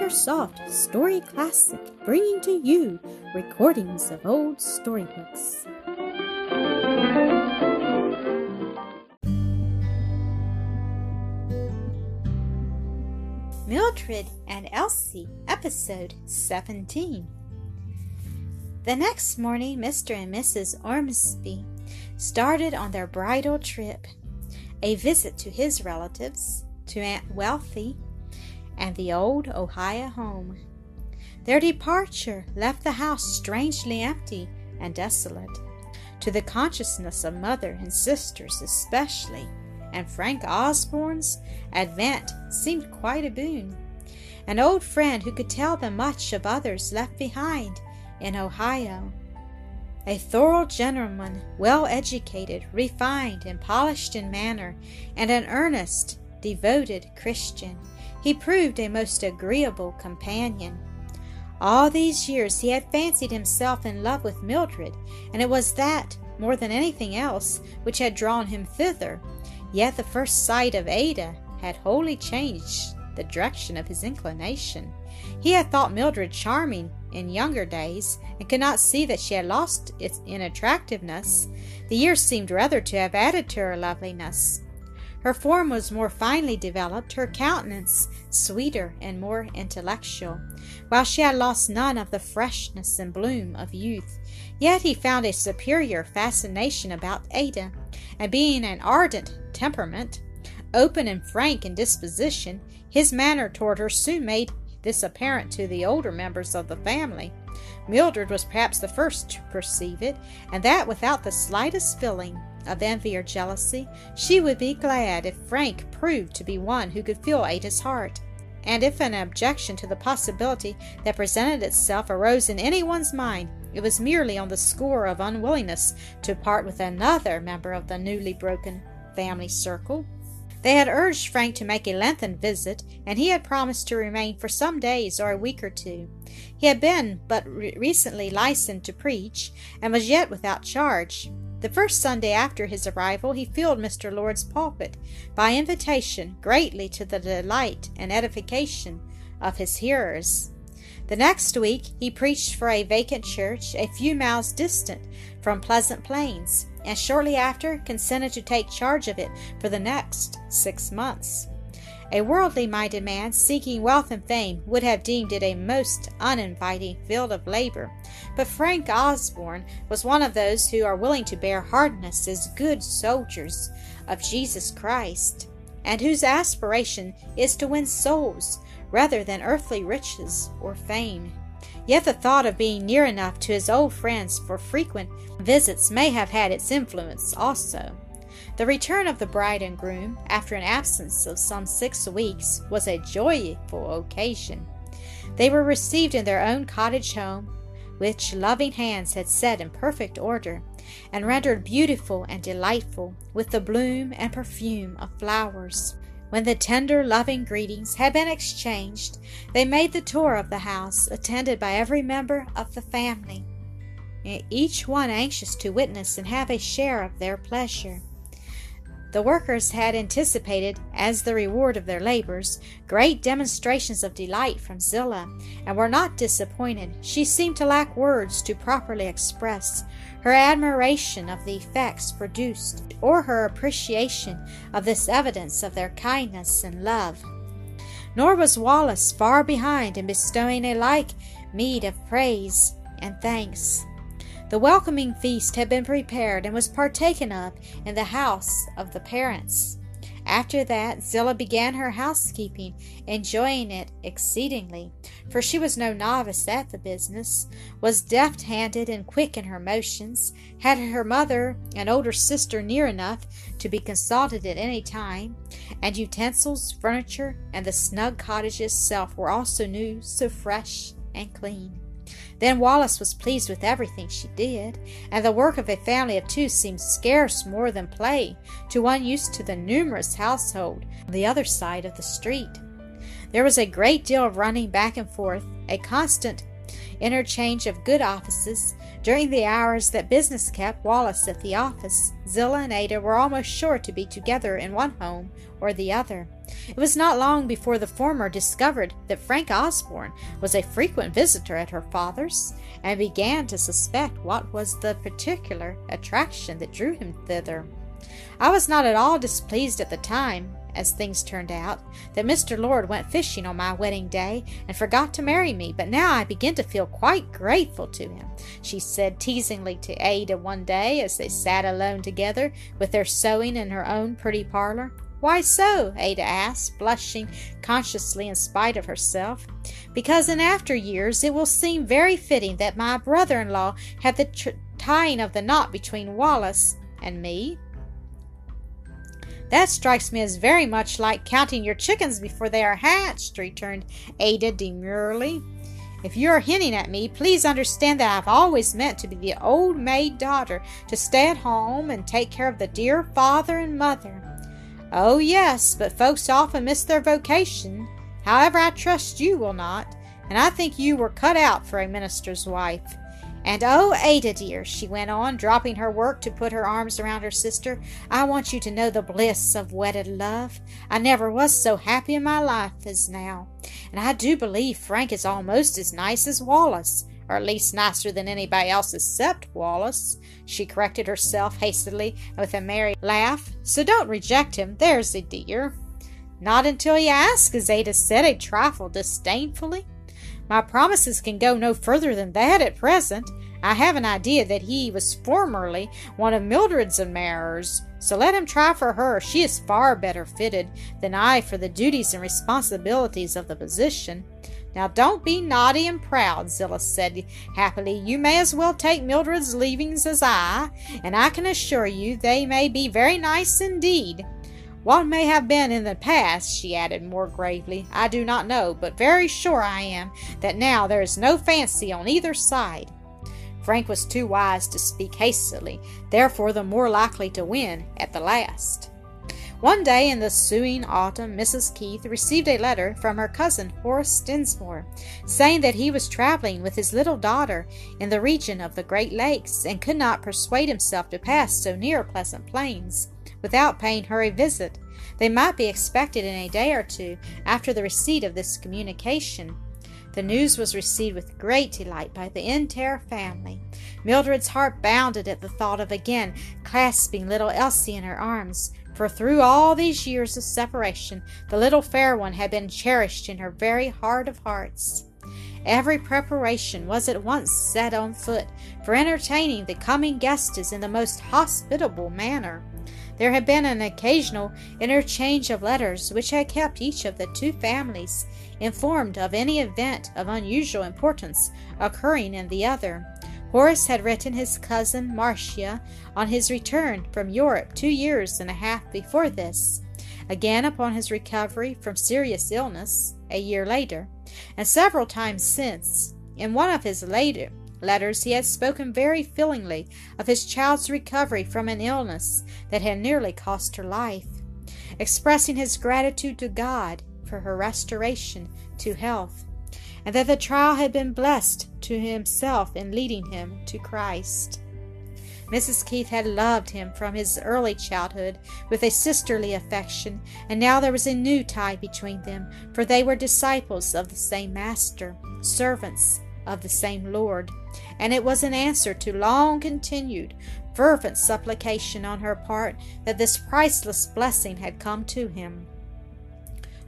AcreSoft Story Classic, bringing to you recordings of old storybooks. Mildred and Elsie, Episode 17. The next morning, Mr. and Mrs. Ormsby started on their bridal trip, a visit to his relatives, to Aunt Wealthy, and the old Ohio home. Their departure left the house strangely empty and desolate, to the consciousness of mother and sisters especially, and Frank Osborne's advent seemed quite a boon. An old friend who could tell them much of others left behind in Ohio. A thorough gentleman, well educated, refined, and polished in manner, and an earnest, devoted Christian, he proved a most agreeable companion. All these years he had fancied himself in love with Mildred, and it was that, more than anything else, which had drawn him thither. Yet the first sight of Ada had wholly changed the direction of his inclination. He had thought Mildred charming in younger days, and could not see that she had lost its in attractiveness. The years seemed rather to have added to her loveliness. Her form was more finely developed, her countenance sweeter and more intellectual, while she had lost none of the freshness and bloom of youth. Yet he found a superior fascination about Ada, and being an ardent temperament, open and frank in disposition, his manner toward her soon made this apparent to the older members of the family. Mildred was perhaps the first to perceive it, and that without the slightest feeling of envy or jealousy. She would be glad if Frank proved to be one who could feel Ada's heart. And if an objection to the possibility that presented itself arose in anyone's mind, it was merely on the score of unwillingness to part with another member of the newly broken family circle. They had urged Frank to make a lengthened visit, and he had promised to remain for some days or a week or two. He had been but re- recently licensed to preach, and was yet without charge. The first Sunday after his arrival, he filled Mr. Lord's pulpit by invitation, greatly to the delight and edification of his hearers. The next week, he preached for a vacant church a few miles distant from Pleasant Plains, and shortly after consented to take charge of it for the next six months. A worldly minded man seeking wealth and fame would have deemed it a most uninviting field of labor, but Frank Osborne was one of those who are willing to bear hardness as good soldiers of Jesus Christ, and whose aspiration is to win souls rather than earthly riches or fame. Yet the thought of being near enough to his old friends for frequent visits may have had its influence also. The return of the bride and groom, after an absence of some six weeks, was a joyful occasion. They were received in their own cottage home, which loving hands had set in perfect order, and rendered beautiful and delightful with the bloom and perfume of flowers. When the tender, loving greetings had been exchanged, they made the tour of the house, attended by every member of the family, each one anxious to witness and have a share of their pleasure. The workers had anticipated, as the reward of their labors, great demonstrations of delight from Zillah, and were not disappointed. She seemed to lack words to properly express her admiration of the effects produced, or her appreciation of this evidence of their kindness and love. Nor was Wallace far behind in bestowing a like meed of praise and thanks. The welcoming feast had been prepared and was partaken of in the house of the parents. After that, Zillah began her housekeeping, enjoying it exceedingly, for she was no novice at the business, was deft handed and quick in her motions, had her mother and older sister near enough to be consulted at any time, and utensils, furniture, and the snug cottage itself were also new, so fresh and clean. Then Wallace was pleased with everything she did, and the work of a family of two seemed scarce more than play to one used to the numerous household on the other side of the street. There was a great deal of running back and forth, a constant interchange of good offices. During the hours that business kept Wallace at the office, Zillah and Ada were almost sure to be together in one home or the other. It was not long before the former discovered that Frank Osborne was a frequent visitor at her father's, and began to suspect what was the particular attraction that drew him thither. I was not at all displeased at the time, as things turned out, that Mr. Lord went fishing on my wedding day and forgot to marry me, but now I begin to feel quite grateful to him, she said teasingly to Ada one day as they sat alone together with their sewing in her own pretty parlor. Why so? Ada asked, blushing consciously in spite of herself. Because in after years it will seem very fitting that my brother in law had the tr- tying of the knot between Wallace and me. That strikes me as very much like counting your chickens before they are hatched, returned Ada demurely. If you are hinting at me, please understand that I've always meant to be the old maid daughter, to stay at home and take care of the dear father and mother. Oh, yes, but folks often miss their vocation. However, I trust you will not, and I think you were cut out for a minister's wife. And oh, Ada dear, she went on, dropping her work to put her arms around her sister, I want you to know the bliss of wedded love. I never was so happy in my life as now. And I do believe Frank is almost as nice as Wallace or at least nicer than anybody else except Wallace. She corrected herself hastily and with a merry laugh. So don't reject him, there's a dear. Not until you ask, as Ada said a trifle disdainfully. My promises can go no further than that at present. I have an idea that he was formerly one of Mildred's admirers, so let him try for her. She is far better fitted than I for the duties and responsibilities of the position. Now don't be naughty and proud, Zillah said happily. You may as well take Mildred's leavings as I, and I can assure you they may be very nice indeed. What may have been in the past, she added more gravely, I do not know, but very sure I am that now there is no fancy on either side. Frank was too wise to speak hastily, therefore the more likely to win at the last. One day in the ensuing autumn, Mrs. Keith received a letter from her cousin Horace Dinsmore, saying that he was traveling with his little daughter in the region of the Great Lakes, and could not persuade himself to pass so near Pleasant Plains without paying her a visit. They might be expected in a day or two after the receipt of this communication. The news was received with great delight by the entire family. Mildred's heart bounded at the thought of again clasping little Elsie in her arms for through all these years of separation, the little fair one had been cherished in her very heart of hearts. Every preparation was at once set on foot for entertaining the coming guests in the most hospitable manner. There had been an occasional interchange of letters which had kept each of the two families informed of any event of unusual importance occurring in the other. Horace had written his cousin Marcia on his return from Europe two years and a half before this, again upon his recovery from serious illness a year later, and several times since. In one of his later letters he had spoken very feelingly of his child's recovery from an illness that had nearly cost her life, expressing his gratitude to God for her restoration to health and that the trial had been blessed to himself in leading him to Christ. Mrs. Keith had loved him from his early childhood with a sisterly affection, and now there was a new tie between them, for they were disciples of the same Master, servants of the same Lord, and it was an answer to long continued, fervent supplication on her part that this priceless blessing had come to him.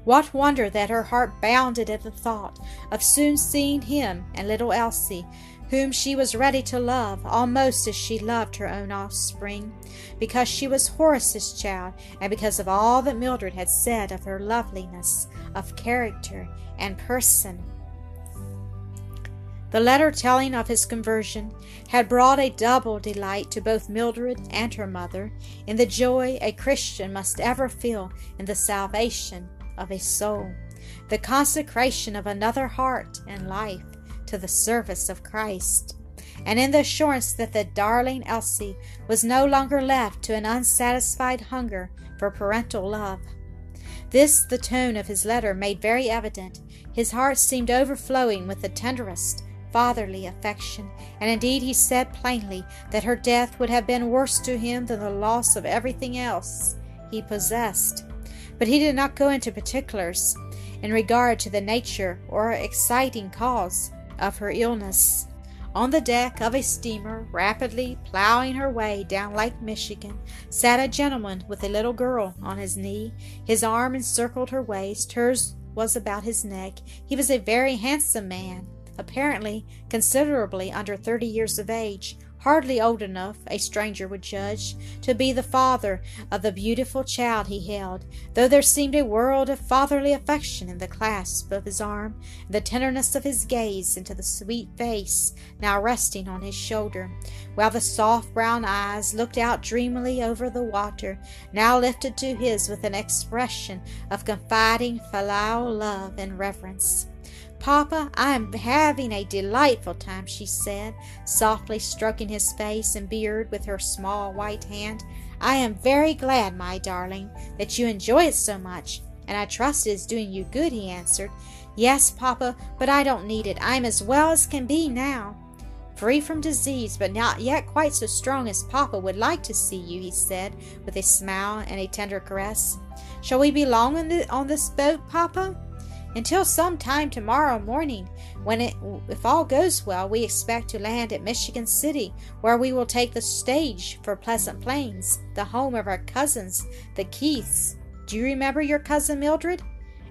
What wonder that her heart bounded at the thought of soon seeing him and little Elsie, whom she was ready to love almost as she loved her own offspring, because she was Horace's child, and because of all that Mildred had said of her loveliness of character and person. The letter telling of his conversion had brought a double delight to both Mildred and her mother in the joy a Christian must ever feel in the salvation of a soul, the consecration of another heart and life to the service of Christ, and in the assurance that the darling Elsie was no longer left to an unsatisfied hunger for parental love. This the tone of his letter made very evident. His heart seemed overflowing with the tenderest, fatherly affection, and indeed he said plainly that her death would have been worse to him than the loss of everything else he possessed. But he did not go into particulars in regard to the nature or exciting cause of her illness. On the deck of a steamer, rapidly plowing her way down Lake Michigan, sat a gentleman with a little girl on his knee. His arm encircled her waist, hers was about his neck. He was a very handsome man, apparently considerably under thirty years of age, hardly old enough, a stranger would judge, to be the father of the beautiful child he held, though there seemed a world of fatherly affection in the clasp of his arm, and the tenderness of his gaze into the sweet face now resting on his shoulder, while the soft brown eyes looked out dreamily over the water, now lifted to his with an expression of confiding filial love and reverence. Papa, I am having a delightful time, she said, softly stroking his face and beard with her small white hand. I am very glad, my darling, that you enjoy it so much, and I trust it is doing you good, he answered. Yes, Papa, but I don't need it. I am as well as can be now. Free from disease, but not yet quite so strong as Papa would like to see you, he said, with a smile and a tender caress. Shall we be long on, this boat, Papa? Until some time tomorrow morning, when it, if all goes well, we expect to land at Michigan City, where we will take the stage for Pleasant Plains, the home of our cousins, the Keiths. Do you remember your cousin Mildred?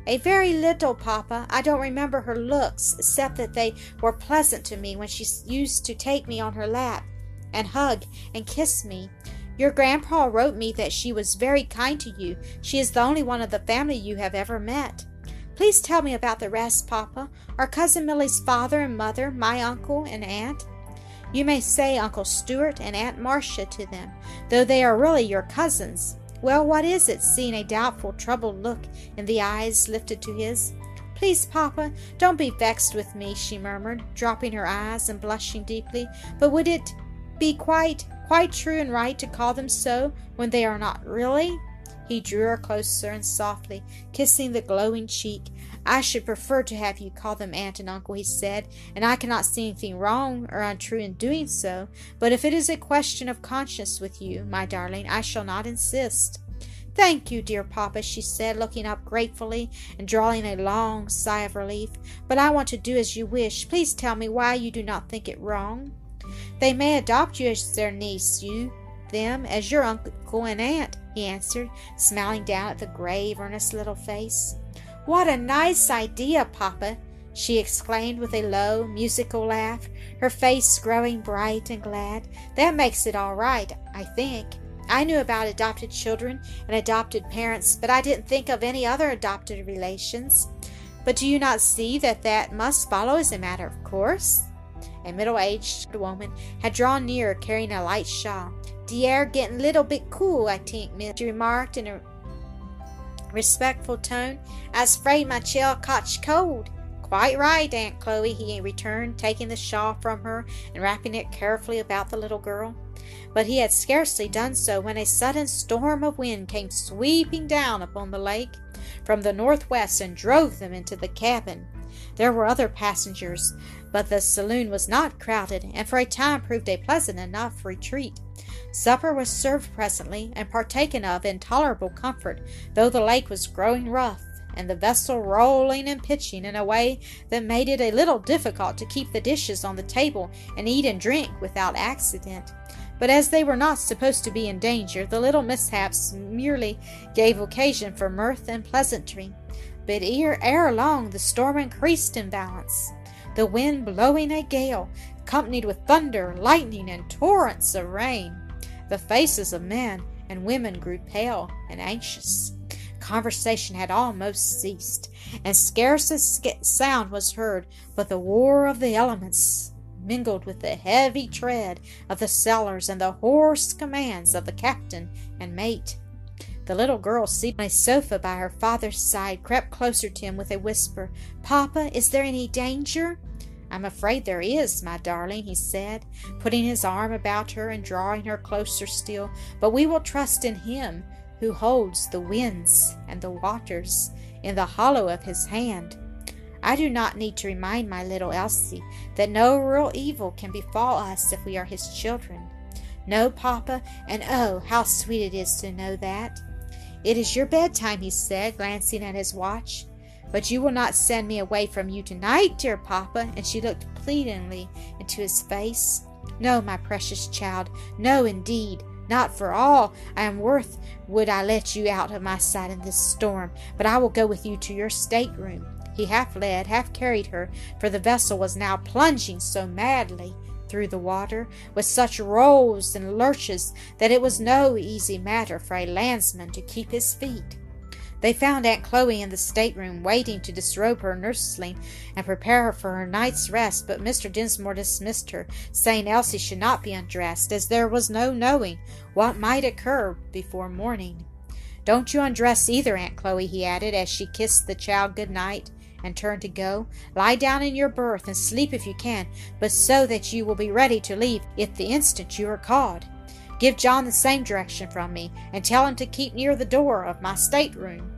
A very little, Papa. I don't remember her looks, except that they were pleasant to me when she used to take me on her lap and hug and kiss me. Your grandpa wrote me that she was very kind to you. She is the only one of the family you have ever met. Please tell me about the rest, Papa. Are Cousin Millie's father and mother, my uncle and aunt? You may say Uncle Stewart and Aunt Marcia to them, though they are really your cousins. Well, what is it? Seeing a doubtful, troubled look in the eyes lifted to his. Please, Papa, don't be vexed with me, she murmured, dropping her eyes and blushing deeply. But would it be quite, quite true and right to call them so when they are not really? He drew her closer and softly, kissing the glowing cheek. I should prefer to have you call them aunt and uncle, he said, and I cannot see anything wrong or untrue in doing so. But if it is a question of conscience with you, my darling, I shall not insist. Thank you, dear papa, she said, looking up gratefully and drawing a long sigh of relief. But I want to do as you wish. Please tell me why you do not think it wrong. They may adopt you as their niece, you them as your uncle and aunt, he answered, smiling down at the grave, earnest little face. What a nice idea, Papa! she exclaimed with a low, musical laugh, her face growing bright and glad. That makes it all right, I think. I knew about adopted children and adopted parents, but I didn't think of any other adopted relations. But do you not see that that must follow as a matter of course? A middle aged woman had drawn near carrying a light shawl. The air getting little bit cool, I think, Miss she remarked in a respectful tone. I's afraid my child cotch cold. Quite right, Aunt Chloe, he returned, taking the shawl from her and wrapping it carefully about the little girl. But he had scarcely done so when a sudden storm of wind came sweeping down upon the lake from the northwest and drove them into the cabin. There were other passengers, but the saloon was not crowded, and for a time proved a pleasant enough retreat. Supper was served presently, and partaken of in tolerable comfort, though the lake was growing rough, and the vessel rolling and pitching in a way that made it a little difficult to keep the dishes on the table and eat and drink without accident. But as they were not supposed to be in danger, the little mishaps merely gave occasion for mirth and pleasantry. But ere, ere long the storm increased in violence, the wind blowing a gale, accompanied with thunder, lightning, and torrents of rain. The faces of men and women grew pale and anxious. Conversation had almost ceased, and scarce a sound was heard but the roar of the elements mingled with the heavy tread of the sailors and the hoarse commands of the captain and mate. The little girl seated on a sofa by her father's side crept closer to him with a whisper. Papa, is there any danger? I'm afraid there is, my darling, he said, putting his arm about her and drawing her closer still. But we will trust in him who holds the winds and the waters in the hollow of his hand. I do not need to remind my little Elsie that no real evil can befall us if we are his children. No, Papa, and oh, how sweet it is to know that. It is your bedtime, he said, glancing at his watch. But you will not send me away from you tonight, dear Papa. And she looked pleadingly into his face. No, my precious child, no, indeed. Not for all I am worth would I let you out of my sight in this storm, but I will go with you to your stateroom. He half led, half carried her, for the vessel was now plunging so madly through the water, with such rolls and lurches, that it was no easy matter for a landsman to keep his feet. They found Aunt Chloe in the stateroom, waiting to disrobe her nursling and prepare her for her night's rest, but Mr. Dinsmore dismissed her, saying Elsie should not be undressed, as there was no knowing what might occur before morning. Don't you undress either, Aunt Chloe, he added, as she kissed the child good night and turned to go. Lie down in your berth and sleep if you can, but so that you will be ready to leave if the instant you are called. Give John the same direction from me, and tell him to keep near the door of my stateroom.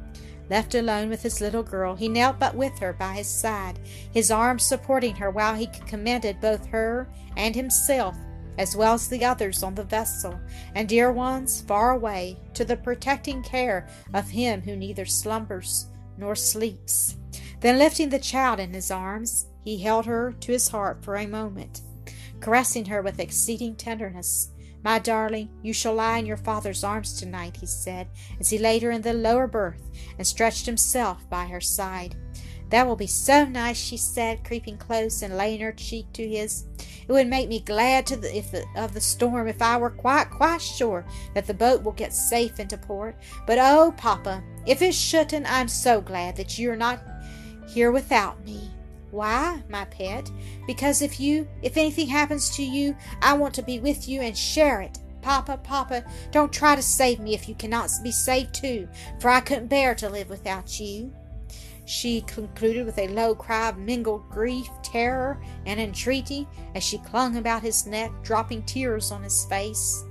Left alone with his little girl, he knelt but with her by his side, his arms supporting her while he commended both her and himself, as well as the others on the vessel, and dear ones far away, to the protecting care of him who neither slumbers nor sleeps. Then lifting the child in his arms, he held her to his heart for a moment, caressing her with exceeding tenderness. My darling, you shall lie in your father's arms tonight, he said, as he laid her in the lower berth and stretched himself by her side. That will be so nice, she said, creeping close and laying her cheek to his. It would make me glad to the, if the, of the storm if I were quite, quite sure that the boat will get safe into port. But oh, Papa, if it shouldn't, I'm so glad that you are not here without me. Why, my pet? Because if you, if anything happens to you, I want to be with you and share it. Papa, Papa, don't try to save me if you cannot be saved too, for I couldn't bear to live without you. She concluded with a low cry of mingled grief, terror, and entreaty as she clung about his neck, dropping tears on his face.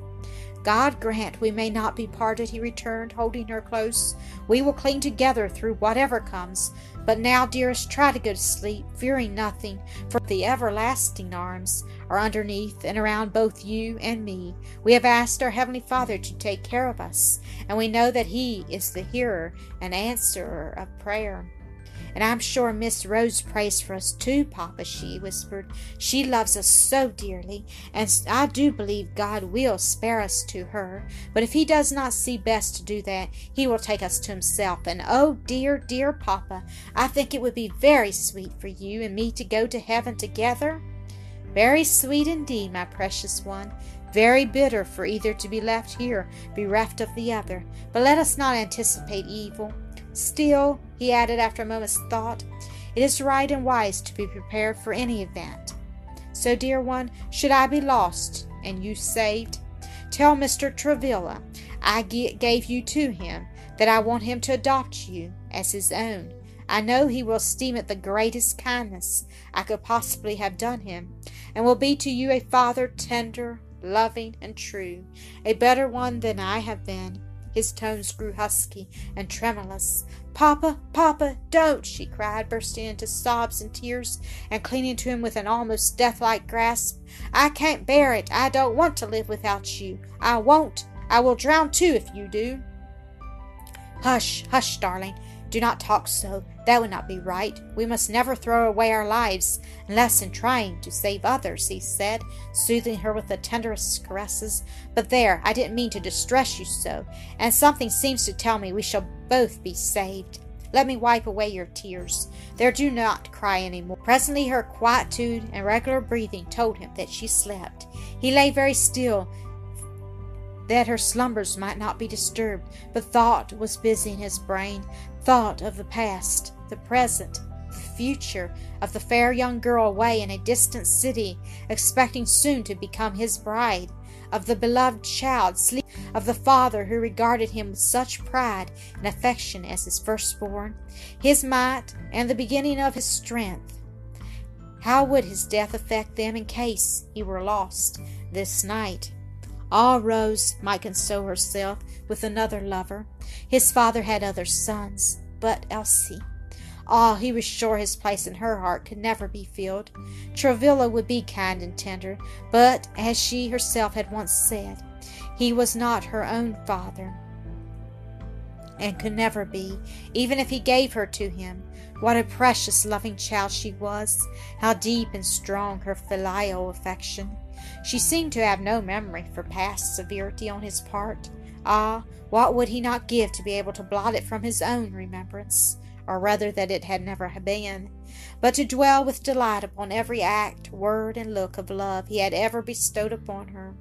God grant we may not be parted, he returned, holding her close. We will cling together through whatever comes. But now, dearest, try to go to sleep, fearing nothing, for the everlasting arms are underneath and around both you and me. We have asked our Heavenly Father to take care of us, and we know that He is the hearer and answerer of prayer. And I'm sure Miss Rose prays for us too, Papa, she whispered. She loves us so dearly, and I do believe God will spare us to her. But if He does not see best to do that, He will take us to Himself. And oh, dear, dear Papa, I think it would be very sweet for you and me to go to heaven together. Very sweet indeed, my precious one. Very bitter for either to be left here, bereft of the other. But let us not anticipate evil. Still, he added after a moment's thought, it is right and wise to be prepared for any event. So, dear one, should I be lost and you saved, tell Mr. Travilla I gave you to him, that I want him to adopt you as his own. I know he will esteem it the greatest kindness I could possibly have done him, and will be to you a father tender, loving, and true, a better one than I have been. His tones grew husky and tremulous. Papa, Papa, don't! she cried, bursting into sobs and tears, and clinging to him with an almost death-like grasp. I can't bear it. I don't want to live without you. I won't. I will drown too if you do. Hush, hush, darling. Do not talk so. That would not be right. We must never throw away our lives, unless in trying to save others, he said, soothing her with the tenderest caresses. But there, I didn't mean to distress you so, and something seems to tell me we shall both be saved. Let me wipe away your tears. There, do not cry any more. Presently, her quietude and regular breathing told him that she slept. He lay very still, that her slumbers might not be disturbed, but thought was busy in his brain thought of the past, the present, the future, of the fair young girl away in a distant city, expecting soon to become his bride, of the beloved child, sleep, of the father who regarded him with such pride and affection as his firstborn, his might, and the beginning of his strength. How would his death affect them in case he were lost this night? Ah, Rose might console herself with another lover. His father had other sons, but Elsie. Ah, he was sure his place in her heart could never be filled. Travilla would be kind and tender, but, as she herself had once said, he was not her own father, and could never be, even if he gave her to him. What a precious, loving child she was! How deep and strong her filial affection! She seemed to have no memory for past severity on his part. Ah, what would he not give to be able to blot it from his own remembrance? or rather that it had never been, but to dwell with delight upon every act, word, and look of love he had ever bestowed upon her.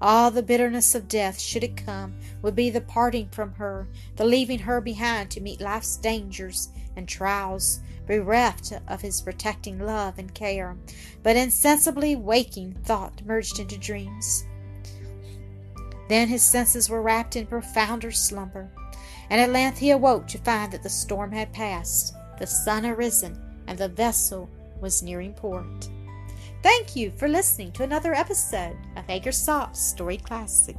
All the bitterness of death, should it come, would be the parting from her, the leaving her behind to meet life's dangers and trials, bereft of his protecting love and care. But insensibly waking, thought merged into dreams. Then his senses were wrapped in profounder slumber and at length he awoke to find that the storm had passed, the sun arisen, and the vessel was nearing port. Thank you for listening to another episode of Hager Story Classic.